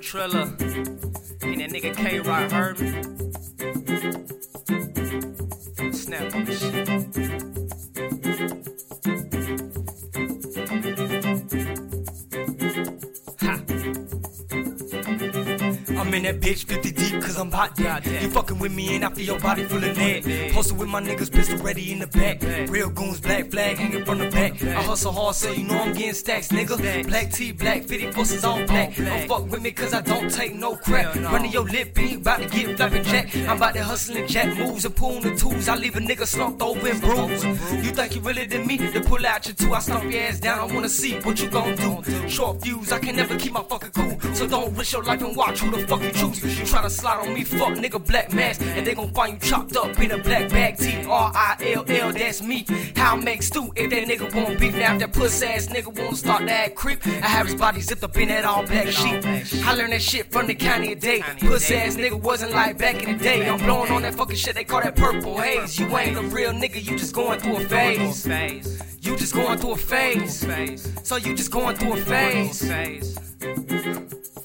Triller. And that nigga K heard me. Snap I'm in that bitch 50 deep cause I'm hot dead. You fucking with me and I feel your body full of lead. Posted with my niggas, pistol ready in the back. Real goons, black flag hanging from the back. I hustle hard so you know I'm getting stacks, nigga. Black tee, black 50 forces on black. Don't fuck with me cause I don't take no crap. Running your lip, beat, about to get flapping jack. I'm about to hustling jack moves and pulling the tools. I leave a nigga slumped over and bruised. You think you really did me? To pull out your two, I stomp your ass down. I wanna see what you gon' do. Short fuse, I can never keep my fucking cool. So don't risk your life and watch who the fuck you choose. You try to slide on me, fuck nigga, black mask. And they gon' find you chopped up in a black bag. T R I L L, that's me. How I make stew if that nigga won't beef. Now if that puss ass nigga wanna start that creep, I have his body zipped up in that all black sheet. I learned that shit from the county of day. Puss ass nigga wasn't like back in the day. I'm blowing on that fucking shit they call that purple haze. You ain't a real nigga, you just going through a phase. You just going through a phase. So you just going through a phase.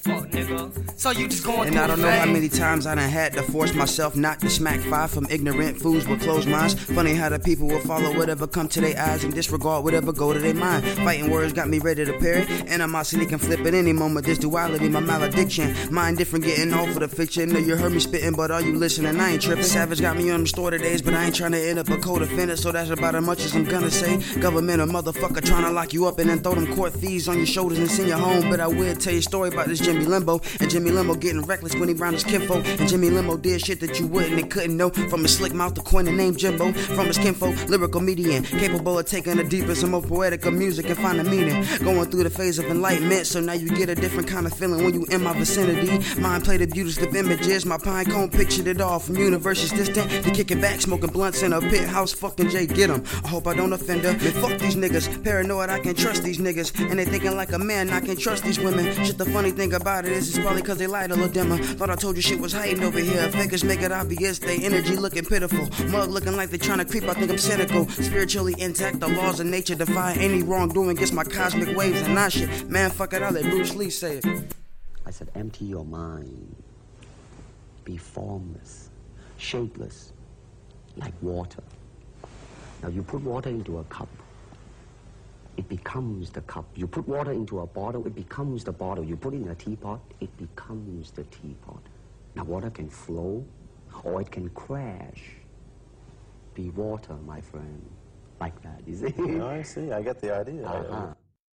Fuck nigga. So you just going And I don't know how many times I done had to force myself not to smack five from ignorant fools with closed minds. Funny how the people will follow whatever come to their eyes and disregard whatever go to their mind. Fighting words got me ready to parry. Animosity can flip at any moment. This duality, my malediction. Mind different, getting off of the fiction. Know you heard me spitting, but are you listening? I ain't tripping. Savage got me on the store days, but I ain't trying to end up a co-defendant. So that's about as much as I'm gonna say. Government a motherfucker trying to lock you up and then throw them court fees on your shoulders and send you home. But I will tell you a story about this Jimmy Limbo. And Jimmy Limbo getting reckless when he round his kinfolk. And Jimmy Limo did shit that you wouldn't and couldn't know. From his slick mouth to coin the name Jimbo. From his kinfolk, lyrical median. Capable of taking the deepest and more poetic of music and find a meaning. Going through the phase of enlightenment. So now you get a different kind of feeling when you in my vicinity. Mind played the beautiful of images. My pine cone pictured it all from universes distant to kicking back, smoking blunts in a pit house. Fucking Jay, get 'em. I hope I don't offend her. Man, fuck these niggas. Paranoid, I can trust these niggas. And they thinking like a man, I can trust these women. Shit, the funny thing about it is, it's probably cause they lied a little dimmer. Thought I told you shit was hiding over here. Fakers make it obvious, they energy looking pitiful. Mug looking like they trying to creep, I think I'm cynical. Spiritually intact, the laws of nature defy any wrongdoing. Gets my cosmic waves and not shit. Man, fuck it, I'll let Bruce Lee say it. I said, empty your mind. Be formless, shapeless, like water. Now you put water into a cup, it becomes the cup. You put water into a bottle, it becomes the bottle. You put it in a teapot, it becomes the teapot. Now water can flow or it can crash. Be water, my friend. Like that, you see? No, I see. I get the idea. Uh-huh.